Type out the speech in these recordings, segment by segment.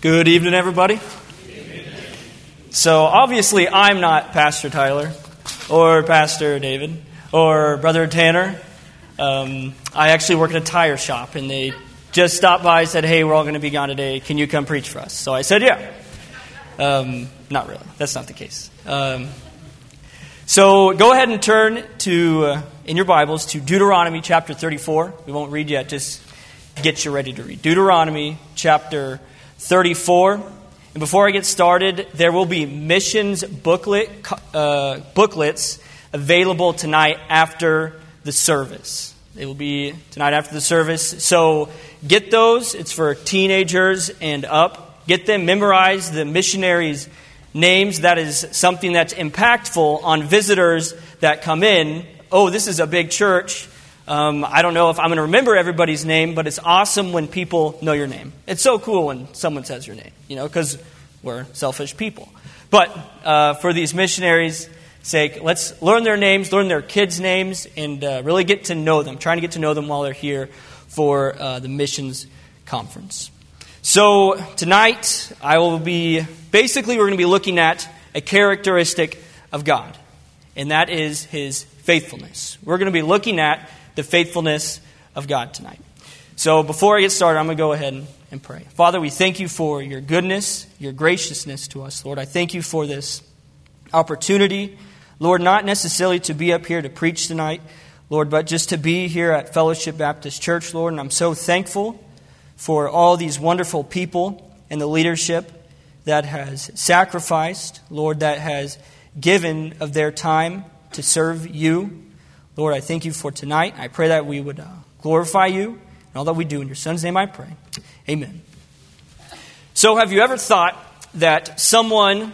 Good evening, everybody. So, obviously, I'm not Pastor Tyler or Pastor David or Brother Tanner. Um, I actually work at a tire shop, and they just stopped by and said, Hey, we're all going to be gone today. Can you come preach for us? So I said, Yeah. Um, not really. That's not the case. Um, so, go ahead and turn to, uh, in your Bibles, to Deuteronomy chapter 34. We won't read yet, just get you ready to read. Deuteronomy chapter 34. And before I get started, there will be missions booklet, uh, booklets available tonight after the service. They will be tonight after the service. So get those. It's for teenagers and up. Get them, memorize the missionaries' names. That is something that's impactful on visitors that come in. Oh, this is a big church. Um, I don't know if I'm going to remember everybody's name, but it's awesome when people know your name. It's so cool when someone says your name, you know, because we're selfish people. But uh, for these missionaries' sake, let's learn their names, learn their kids' names, and uh, really get to know them, trying to get to know them while they're here for uh, the missions conference. So tonight, I will be basically, we're going to be looking at a characteristic of God, and that is his faithfulness. We're going to be looking at the faithfulness of God tonight. So before I get started, I'm going to go ahead and, pray. Father, we thank you for your goodness, your graciousness to us, Lord. I thank you for this opportunity, Lord, not necessarily to be up here to preach tonight, Lord, but just to be here at Fellowship Baptist Church, Lord. And I'm so thankful for all these wonderful people and the leadership that has sacrificed, Lord, that has given of their time to serve you. Lord, I thank you for tonight. I pray that we would uh, glorify you and all that we do. In your Son's name I pray. Amen. So, have you ever thought that someone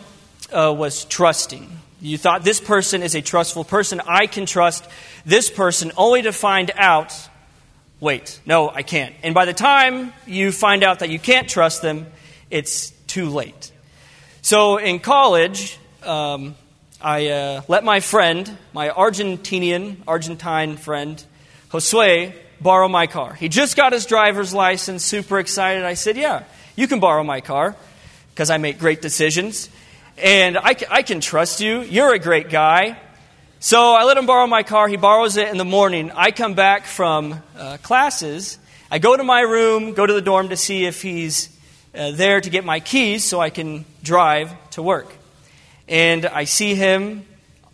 uh, was trusting? You thought this person is a trustful person. I can trust this person only to find out, wait, no, I can't. And by the time you find out that you can't trust them, it's too late. So, in college, um, I uh, let my friend, my Argentinian, Argentine friend, Josue, borrow my car. He just got his driver's license, super excited. I said, Yeah, you can borrow my car because I make great decisions. And I, I can trust you. You're a great guy. So I let him borrow my car. He borrows it in the morning. I come back from uh, classes. I go to my room, go to the dorm to see if he's uh, there to get my keys so I can drive to work and I see him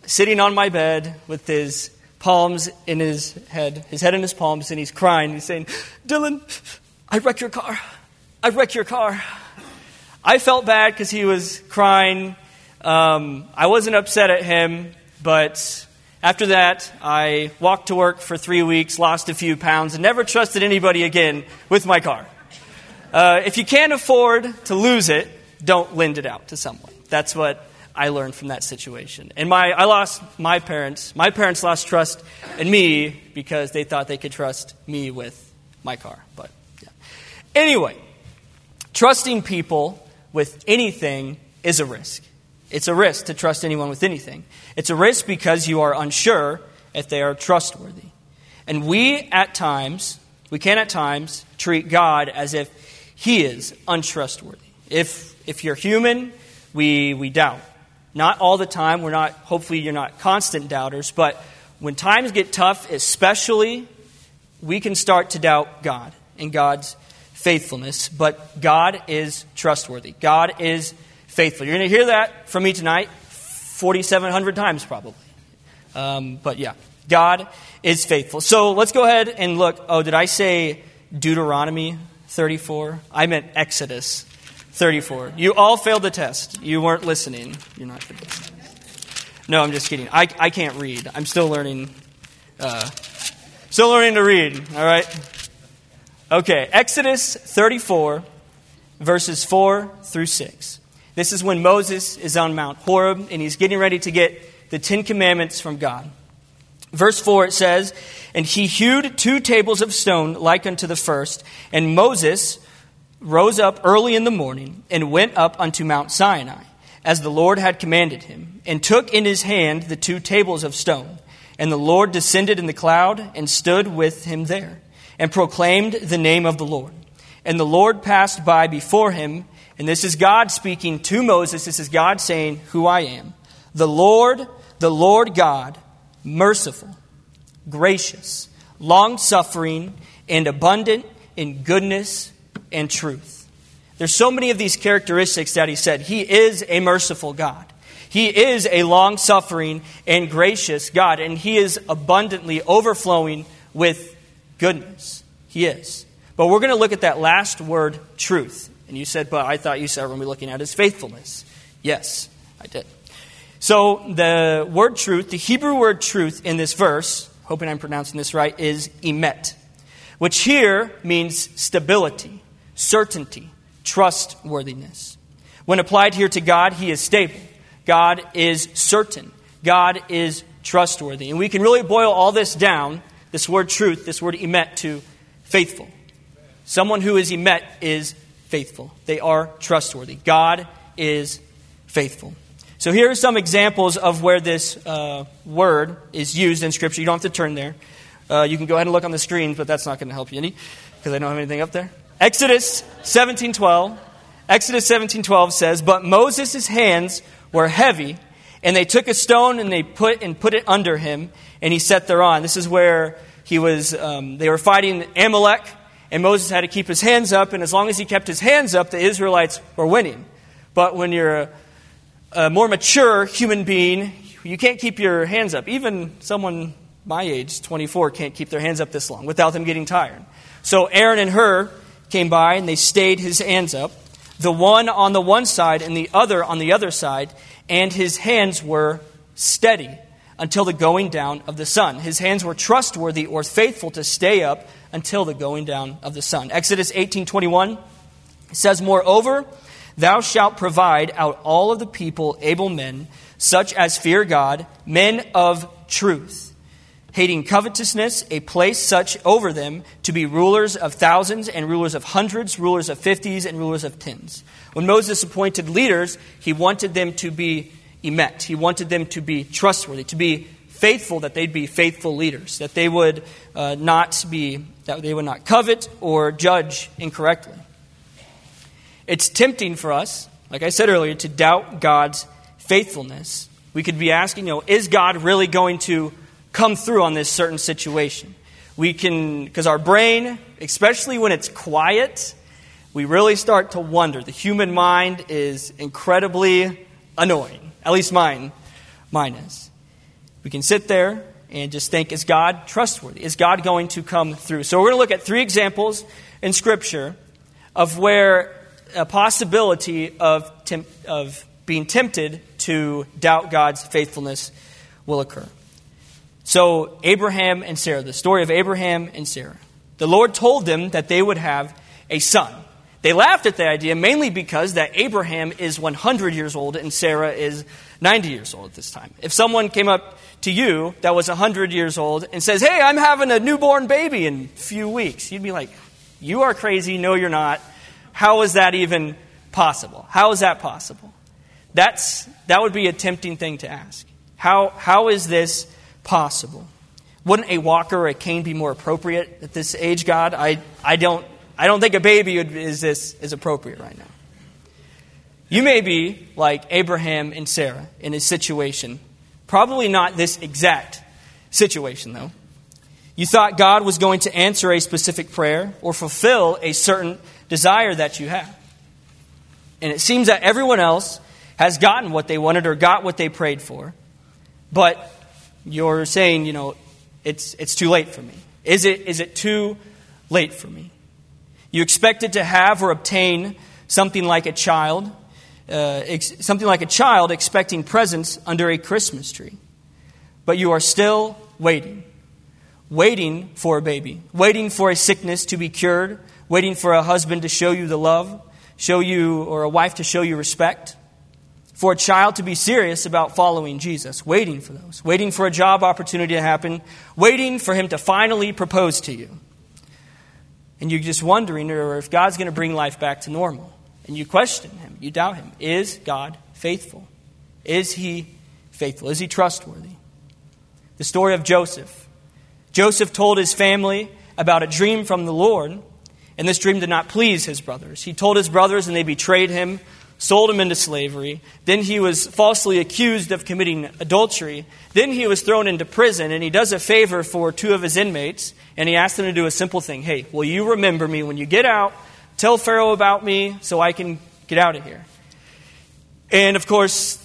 sitting on my bed with his palms in his head, his head in his palms, and he's crying. He's saying, Dylan, I wrecked your car. I wrecked your car. I felt bad because he was crying. Um, I wasn't upset at him, but after that, I walked to work for three weeks, lost a few pounds, and never trusted anybody again with my car. Uh, if you can't afford to lose it, don't lend it out to someone. That's what I learned from that situation. And my, I lost my parents. My parents lost trust in me because they thought they could trust me with my car. But yeah. Anyway, trusting people with anything is a risk. It's a risk to trust anyone with anything. It's a risk because you are unsure if they are trustworthy. And we, at times, we can at times treat God as if He is untrustworthy. If, if you're human, we, we doubt. Not all the time. We're not, hopefully, you're not constant doubters. But when times get tough, especially, we can start to doubt God and God's faithfulness. But God is trustworthy. God is faithful. You're going to hear that from me tonight 4,700 times, probably. Um, but yeah, God is faithful. So let's go ahead and look. Oh, did I say Deuteronomy 34? I meant Exodus 34. You all failed the test. You weren't listening. You're not good No, I'm just kidding. I, I can't read. I'm still learning. Uh, still learning to read. All right. Okay. Exodus 34, verses 4 through 6. This is when Moses is on Mount Horeb and he's getting ready to get the Ten Commandments from God. Verse 4 it says, And he hewed two tables of stone like unto the first, and Moses rose up early in the morning and went up unto Mount Sinai, as the Lord had commanded him, and took in his hand the two tables of stone. And the Lord descended in the cloud and stood with him there, and proclaimed the name of the Lord. And the Lord passed by before him, And this is God speaking to Moses. This is God saying, Who I am. The Lord, the Lord God, merciful, gracious, long suffering, and abundant in goodness and truth. There's so many of these characteristics that he said. He is a merciful God. He is a long suffering and gracious God, and He is abundantly overflowing with goodness. He is. But we're going to look at that last word, truth. And you said, but I thought you said we're going to be looking at his faithfulness. Yes, I did. So the word truth, the Hebrew word truth in this verse, hoping I'm pronouncing this right, is emet, which here means stability, certainty, trustworthiness. When applied here to God, he is stable. God is certain. God is trustworthy. And we can really boil all this down, this word truth, this word emet, to faithful. Someone who is emet is faithful. They are trustworthy. God is faithful. So here are some examples of where this uh, word is used in Scripture. You don't have to turn there. Uh, you can go ahead and look on the screen, but that's not going to help you any because I don't have anything up there. Exodus 17:12. Exodus 17:12 says, "But Moses' hands were heavy, and they took a stone and they put and put it under him, and he sat thereon." This is where he was. Um, they were fighting Amalek, and Moses had to keep his hands up, and as long as he kept his hands up, the Israelites were winning. But when you're a, a more mature human being, you can't keep your hands up. Even someone my age, 24, can't keep their hands up this long without them getting tired. So Aaron and Hur came by, and they stayed his hands up, the one on the one side and the other on the other side, and his hands were steady until the going down of the sun. His hands were trustworthy or faithful to stay up until the going down of the sun. Exodus 18:21 says, "Moreover, thou shalt provide out all of the people able men, such as fear God, men of truth, hating covetousness, a place such over them to be rulers of thousands and rulers of hundreds, rulers of fifties and rulers of tens." When Moses appointed leaders, he wanted them to be emet. He wanted them to be trustworthy, to be faithful, that they'd be faithful leaders, that they would uh, not be, that they would not covet or judge incorrectly. It's tempting for us, like I said earlier, to doubt God's faithfulness. We could be asking, you know, is God really going to come through on this certain situation? We can, because our brain, especially when it's quiet, we really start to wonder. The human mind is incredibly annoying. At least mine, mine is. We can sit there and just think, is God trustworthy? Is God going to come through? So we're going to look at three examples in Scripture of where a possibility of, of being tempted to doubt God's faithfulness will occur. So, Abraham and Sarah, the story of Abraham and Sarah. The Lord told them that they would have a son. They laughed at the idea mainly because that Abraham is 100 years old and Sarah is 90 years old at this time. If someone came up to you that was 100 years old and says, Hey, I'm having a newborn baby in a few weeks, you'd be like, You are crazy. No, you're not. How is that even possible? How is that possible? That's, that would be a tempting thing to ask. How, how is this possible? Wouldn't a walker or a cane be more appropriate at this age, God? I, I don't I don't think a baby is, this, is appropriate right now. You may be like Abraham and Sarah in his situation. Probably not this exact situation, though. You thought God was going to answer a specific prayer or fulfill a certain desire that you have. And it seems that everyone else has gotten what they wanted or got what they prayed for. But you're saying, you know, it's, it's too late for me. Is it, is it too late for me? You expected to have or obtain something like a child, uh, ex- something like a child expecting presents under a Christmas tree. But you are still waiting. Waiting for a baby, waiting for a sickness to be cured, waiting for a husband to show you the love, show you, or a wife to show you respect, for a child to be serious about following Jesus, waiting for those, waiting for a job opportunity to happen, waiting for him to finally propose to you and you're just wondering or if God's going to bring life back to normal. And you question him, you doubt him. Is God faithful? Is he faithful? Is he trustworthy? The story of Joseph. Joseph told his family about a dream from the Lord, and And this dream did not please his brothers. He told his brothers, and they betrayed him, sold him into slavery. Then he was falsely accused of committing adultery. Then he was thrown into prison, and he does a favor for two of his inmates, and he asks them to do a simple thing Hey, will you remember me when you get out? Tell Pharaoh about me so I can get out of here. And of course,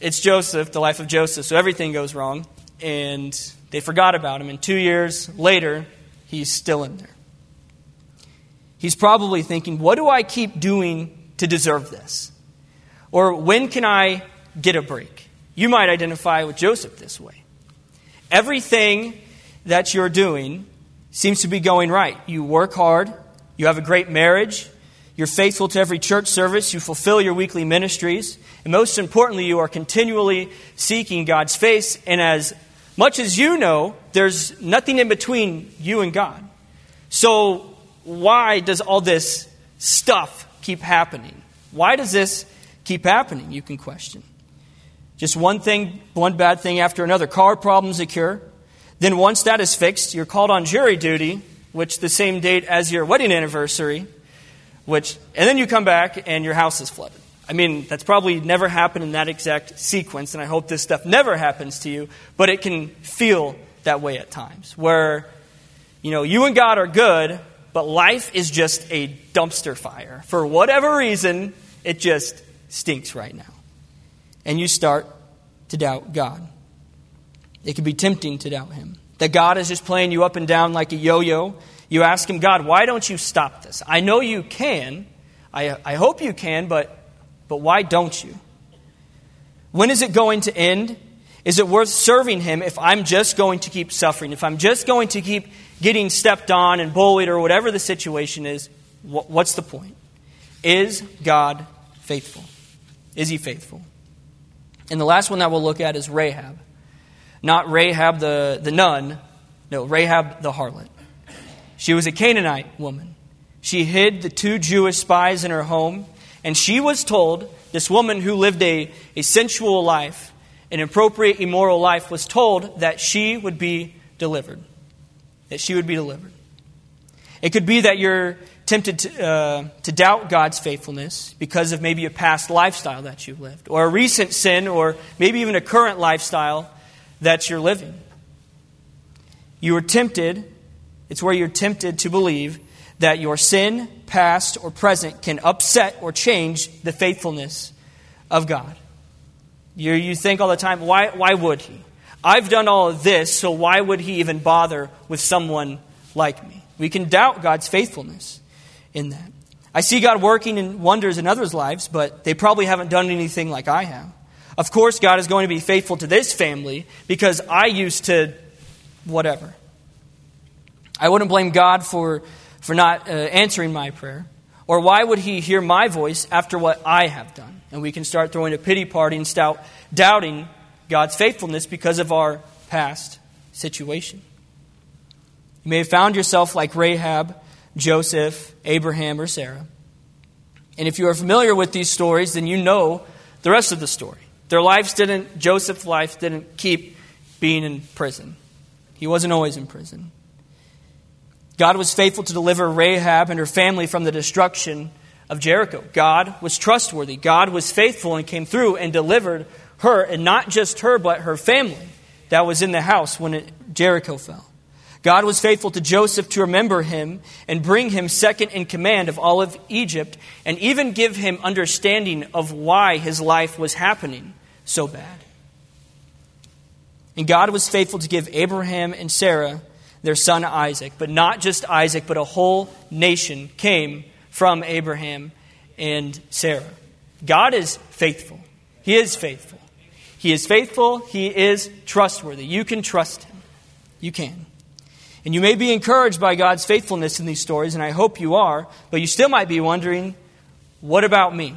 it's Joseph, the life of Joseph, so everything goes wrong, and they forgot about him. And two years later, he's still in there. He's probably thinking, What do I keep doing to deserve this? Or when can I get a break? You might identify with Joseph this way. Everything that you're doing seems to be going right. You work hard, you have a great marriage, you're faithful to every church service. You fulfill your weekly ministries. And most importantly, you are continually seeking God's face. And as much as you know, there's nothing in between you and God. So, why does all this stuff keep happening? Why does this keep happening? You can question. Just one thing, one bad thing after another. Car problems occur. Then, once that is fixed, you're called on jury duty, which the same date as your wedding anniversary which, and then you come back and your house is flooded. I mean, that's probably never happened in that exact sequence, and I hope this stuff never happens to you, but it can feel that way at times, where, you know, you and God are good, but life is just a dumpster fire. For whatever reason, it just stinks right now. And you start to doubt God. It can be tempting to doubt Him. That God is just playing you up and down like a yo yo, you ask him, God, why don't you stop this? I know you can. I, I hope you can, but, but why don't you? When is it going to end? Is it worth serving him if I'm just going to keep suffering? If I'm just going to keep getting stepped on and bullied or whatever the situation is, what's the point? Is God faithful? Is he faithful? And the last one that we'll look at is Rahab. Not Rahab the, the nun, no, Rahab the harlot. She was a Canaanite woman. She hid the two Jewish spies in her home, and she was told, this woman who lived a, a sensual life, an appropriate, immoral life, was told that she would be delivered. That she would be delivered. It could be that you're tempted to, uh, to doubt God's faithfulness because of maybe a past lifestyle that you've lived, or a recent sin, or maybe even a current lifestyle that you're living. You are tempted it's where you're tempted to believe that your sin, past or present, can upset or change the faithfulness of God. You, you think all the time, why, why would He? I've done all of this, so why would He even bother with someone like me? We can doubt God's faithfulness in that. I see God working in wonders in others' lives, but they probably haven't done anything like I have. Of course, God is going to be faithful to this family because I used to whatever. I wouldn't blame God for, for not uh, answering my prayer. Or why would he hear my voice after what I have done? And we can start throwing a pity party and start doubting God's faithfulness because of our past situation. You may have found yourself like Rahab, Joseph, Abraham, or Sarah. And if you are familiar with these stories, then you know the rest of the story. Their lives didn't, Joseph's life didn't keep being in prison. He wasn't always in prison. God was faithful to deliver Rahab and her family from the destruction of Jericho. God was trustworthy. God was faithful and came through and delivered her, and not just her, but her family that was in the house when it, Jericho fell. God was faithful to Joseph to remember him and bring him second in command of all of Egypt, and even give him understanding of why his life was happening so bad. And God was faithful to give Abraham and Sarah their son Isaac. But not just Isaac, but a whole nation came from Abraham and Sarah. God is faithful. He is faithful. He is faithful. He is trustworthy. You can trust him. You can. And you may be encouraged by God's faithfulness in these stories, and I hope you are, but you still might be wondering, what about me?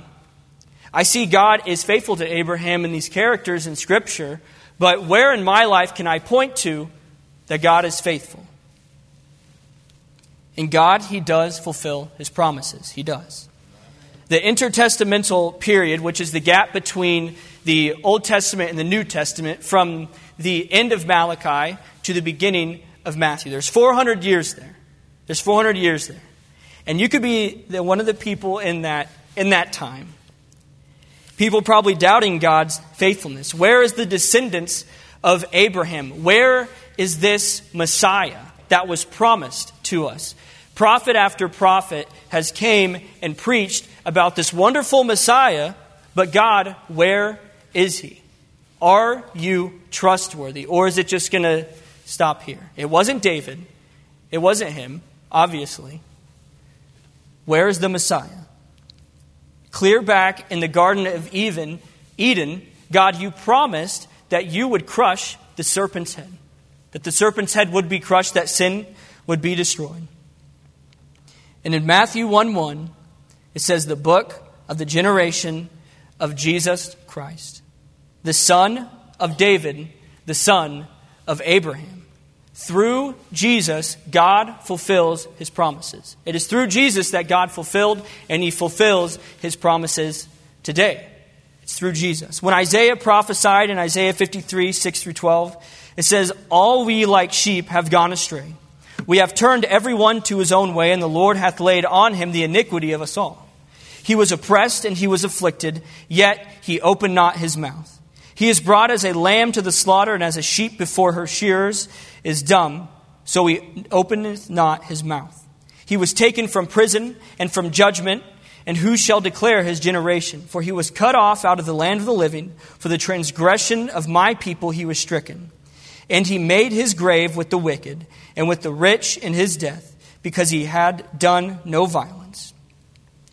I see God is faithful to Abraham in these characters in Scripture, but where in my life can I point to that God is faithful. In God, He does fulfill His promises. He does. The intertestamental period, which is the gap between the Old Testament and the New Testament, from the end of Malachi to the beginning of Matthew, there's 400 years there. There's 400 years there. And you could be the, one of the people in that, in that time. People probably doubting God's faithfulness. Where is the descendants of Abraham? Where is this Messiah that was promised to us? Prophet after prophet has came and preached about this wonderful Messiah, but God, where is he? Are you trustworthy? Or is it just going to stop here? It wasn't David. It wasn't him, obviously. Where is the Messiah? Clear back in the Garden of Eden, Eden, God, you promised that you would crush the serpent's head, that the serpent's head would be crushed, that sin would be destroyed. And in Matthew 1 1, it says, the book of the generation of Jesus Christ the son of David, the son of Abraham. Through Jesus, God fulfills his promises. It is through Jesus that God fulfilled and he fulfills his promises today. It's through Jesus. When Isaiah prophesied in Isaiah 53, 6 through 12, it says, All we like sheep have gone astray. We have turned every one to his own way, and the Lord hath laid on him the iniquity of us all. He was oppressed and he was afflicted, yet he opened not his mouth. He is brought as a lamb to the slaughter, and as a sheep before her shearers is dumb, so he openeth not his mouth. He was taken from prison and from judgment, and who shall declare his generation? For he was cut off out of the land of the living, for the transgression of my people he was stricken. And he made his grave with the wicked, and with the rich in his death, because he had done no violence.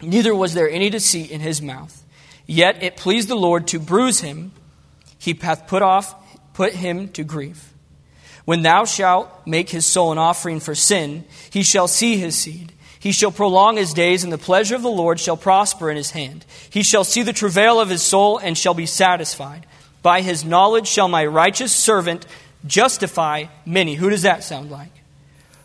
Neither was there any deceit in his mouth. Yet it pleased the Lord to bruise him he hath put off put him to grief. When thou shalt make his soul an offering for sin, he shall see his seed. He shall prolong his days, and the pleasure of the Lord shall prosper in his hand. He shall see the travail of his soul, and shall be satisfied. By his knowledge shall my righteous servant justify many. Who does that sound like?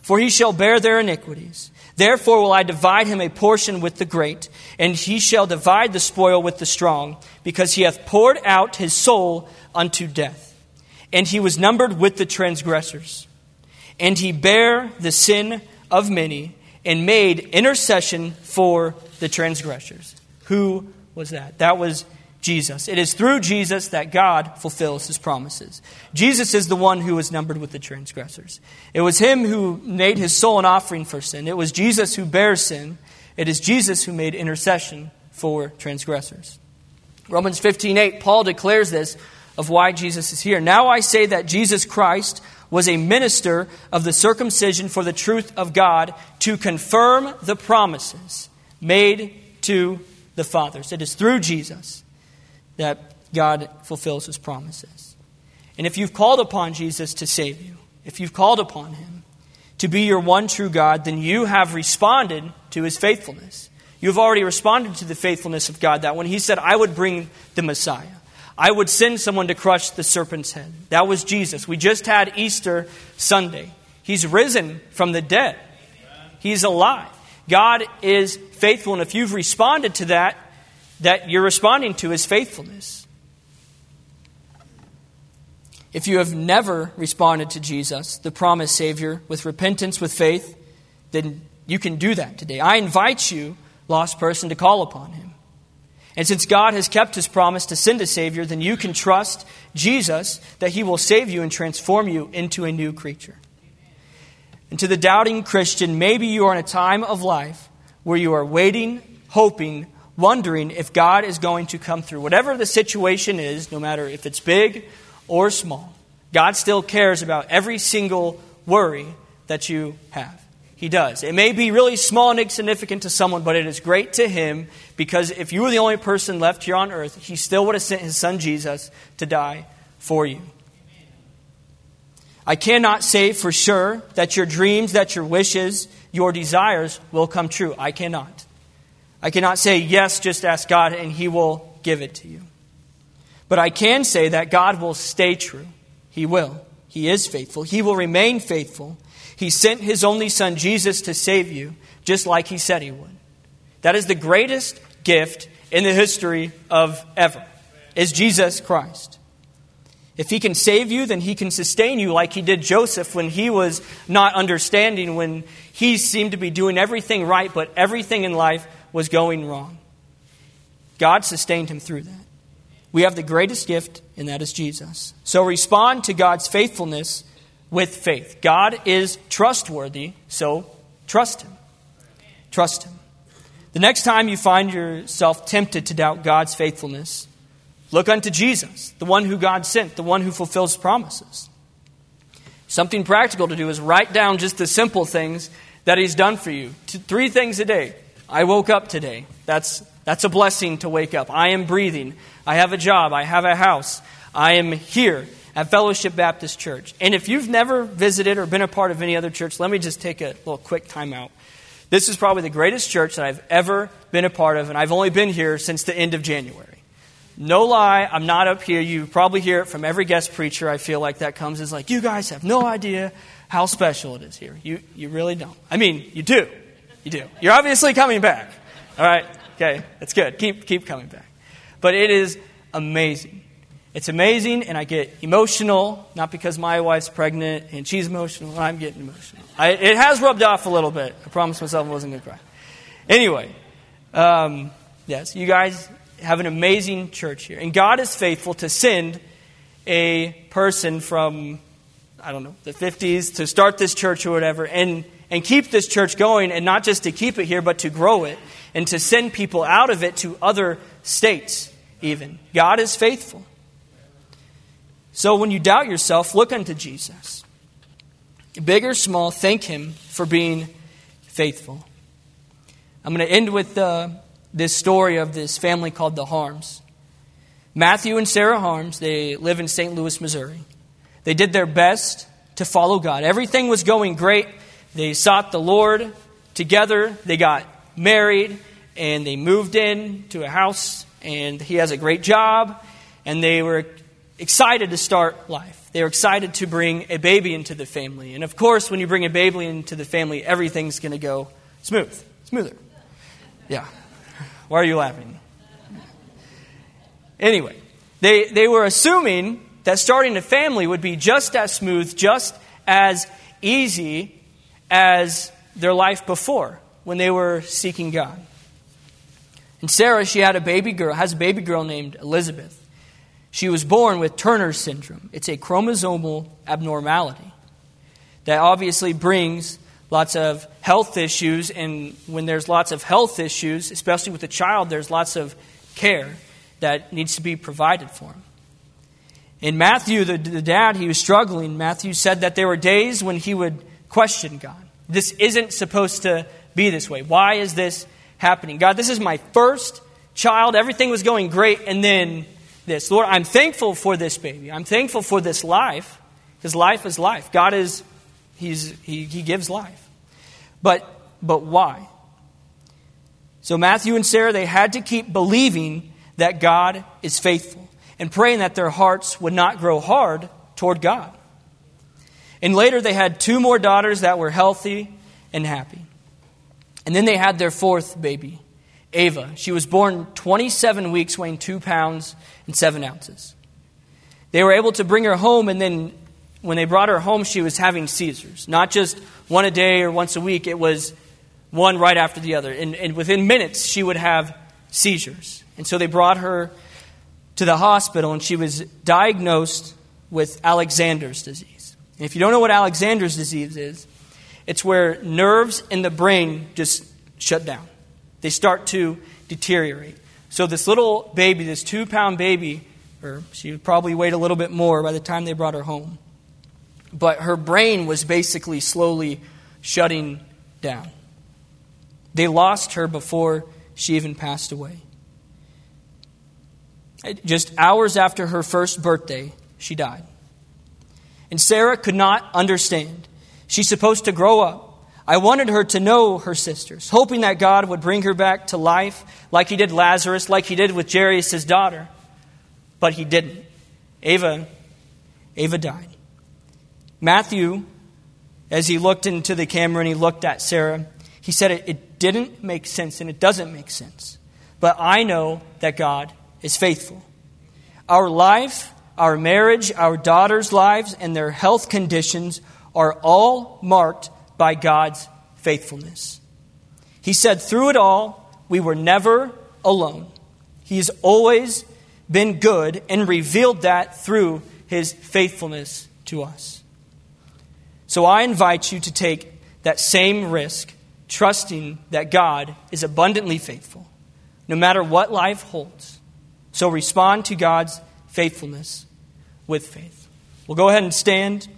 For he shall bear their iniquities. Therefore will I divide him a portion with the great, and he shall divide the spoil with the strong, because he hath poured out his soul unto death. And he was numbered with the transgressors. And he bare the sin of many, and made intercession for the transgressors. Who was that? That was Jesus. It is through Jesus that God fulfills his promises. Jesus is the one who was numbered with the transgressors. It was him who made his soul an offering for sin. It was Jesus who bears sin. It is Jesus who made intercession for transgressors. Romans 15:8 Paul declares this of why Jesus is here. Now I say that Jesus Christ was a minister of the circumcision for the truth of God to confirm the promises made to the fathers. It is through Jesus that God fulfills his promises. And if you've called upon Jesus to save you, if you've called upon him to be your one true God, then you have responded to his faithfulness. You've already responded to the faithfulness of God that when he said, I would bring the Messiah, I would send someone to crush the serpent's head. That was Jesus. We just had Easter Sunday. He's risen from the dead, he's alive. God is faithful, and if you've responded to that, that you're responding to is faithfulness. If you have never responded to Jesus, the promised Savior, with repentance, with faith, then you can do that today. I invite you, lost person, to call upon Him. And since God has kept His promise to send a Savior, then you can trust Jesus that He will save you and transform you into a new creature. And to the doubting Christian, maybe you are in a time of life where you are waiting, hoping, wondering if God is going to come through. Whatever the situation is, no matter if it's big or small, God still cares about every single worry that you have. He does. It may be really small and insignificant to someone, but it is great to Him because if you were the only person left here on earth, He still would have sent His Son Jesus to die for you. I cannot say for sure that your dreams, that your wishes, your desires will come true. I cannot. I cannot say, yes, just ask God and He will give it to you. But I can say that God will stay true. He will. He is faithful. He will remain faithful. He sent His only Son, Jesus, to save you, just like He said He would. That is the greatest gift in the history of ever, is Jesus Christ. If he can save you, then he can sustain you like he did Joseph when he was not understanding, when he seemed to be doing everything right, but everything in life was going wrong. God sustained him through that. We have the greatest gift, and that is Jesus. So respond to God's faithfulness with faith. God is trustworthy, so trust him. Trust him. The next time you find yourself tempted to doubt God's faithfulness, look unto Jesus, the one who God sent, the one who fulfills promises. Something practical to do is write down just the simple things that He's done for you. Three things a day. I woke up today. That's, that's a blessing to wake up. I am breathing. I have a job. I have a house. I am here at Fellowship Baptist Church. And if you've never visited or been a part of any other church, let me just take a little quick time out. This is probably the greatest church that I've ever been a part of, and I've only been here since the end of January. No lie, I'm not up here. You probably hear it from every guest preacher. I feel like that comes is like, you guys have no idea how special it is here. You, you really don't. I mean, you do. You do. You're obviously coming back. All right? Okay, that's good. Keep, keep coming back. But it is amazing. It's amazing, and I get emotional, not because my wife's pregnant and she's emotional, I'm getting emotional. I, it has rubbed off a little bit. I promised myself I wasn't going to cry. Anyway, um, yes, you guys have an amazing church here. And God is faithful to send a person from, I don't know, the 50s to start this church or whatever, and, and keep this church going, and not just to keep it here, but to grow it, and to send people out of it to other states, even. God is faithful. So when you doubt yourself, look unto Jesus. Big or small, thank Him for being faithful. I'm going to end with uh, this story of this family called the Harms. Matthew and Sarah Harms, they live in St. Louis, Missouri. They did their best to follow God. Everything was going great. They sought the Lord together. They got married and they moved in to a house and he has a great job and they were excited to start life. They were excited to bring a baby into the family. And of course, when you bring a baby into the family, everything's going to go smooth, smoother. Yeah. Why are you laughing? Anyway, they, they were assuming that starting a family would be just as smooth, just as easy as their life before when they were seeking God. And Sarah, she had a baby girl, has a baby girl named Elizabeth. She was born with Turner syndrome. It's a chromosomal abnormality that obviously brings lots of health issues. And when there's lots of health issues, especially with a child, there's lots of care that needs to be provided for him. In Matthew, the, the dad, he was struggling. Matthew said that there were days when he would question God. This isn't supposed to be this way. Why is this happening? God, this is my first child. Everything was going great, and then this. Lord, I'm thankful for this baby. I'm thankful for this life, because life is life. God is, he's, he, he gives life. But, but why? So Matthew and Sarah, they had to keep believing that God is faithful and praying that their hearts would not grow hard toward God. And later they had two more daughters that were healthy and happy. And then they had their fourth baby, Ava. She was born 27 weeks, weighing 2 pounds and 7 ounces. They were able to bring her home, and then when they brought her home, she was having seizures. Not just one a day or once a week, it was one right after the other. And, and within minutes, she would have seizures. And so they brought her to the hospital, and she was diagnosed with Alexander's disease. And if you don't know what Alexander's disease is, it's where nerves in the brain just shut down. They start to deteriorate. So this little baby, this two pound baby, or she probably weighed a little bit more by the time they brought her home. But her brain was basically slowly shutting down. They lost her before she even passed away. Just hours after her first birthday, she died. And Sarah could not understand. She's supposed to grow up I wanted her to know her sisters, hoping that God would bring her back to life like he did Lazarus, like he did with Jairus' daughter. But he didn't. Ava, Ava died. Matthew, as he looked into the camera and he looked at Sarah, he said it, it didn't make sense and it doesn't make sense. But I know that God is faithful. Our life, our marriage, our daughters' lives, and their health conditions are all marked by God's faithfulness. He said, through it all, we were never alone. He has always been good and revealed that through his faithfulness to us. So I invite you to take that same risk, trusting that God is abundantly faithful, no matter what life holds. So respond to God's faithfulness with faith. We'll go ahead and stand.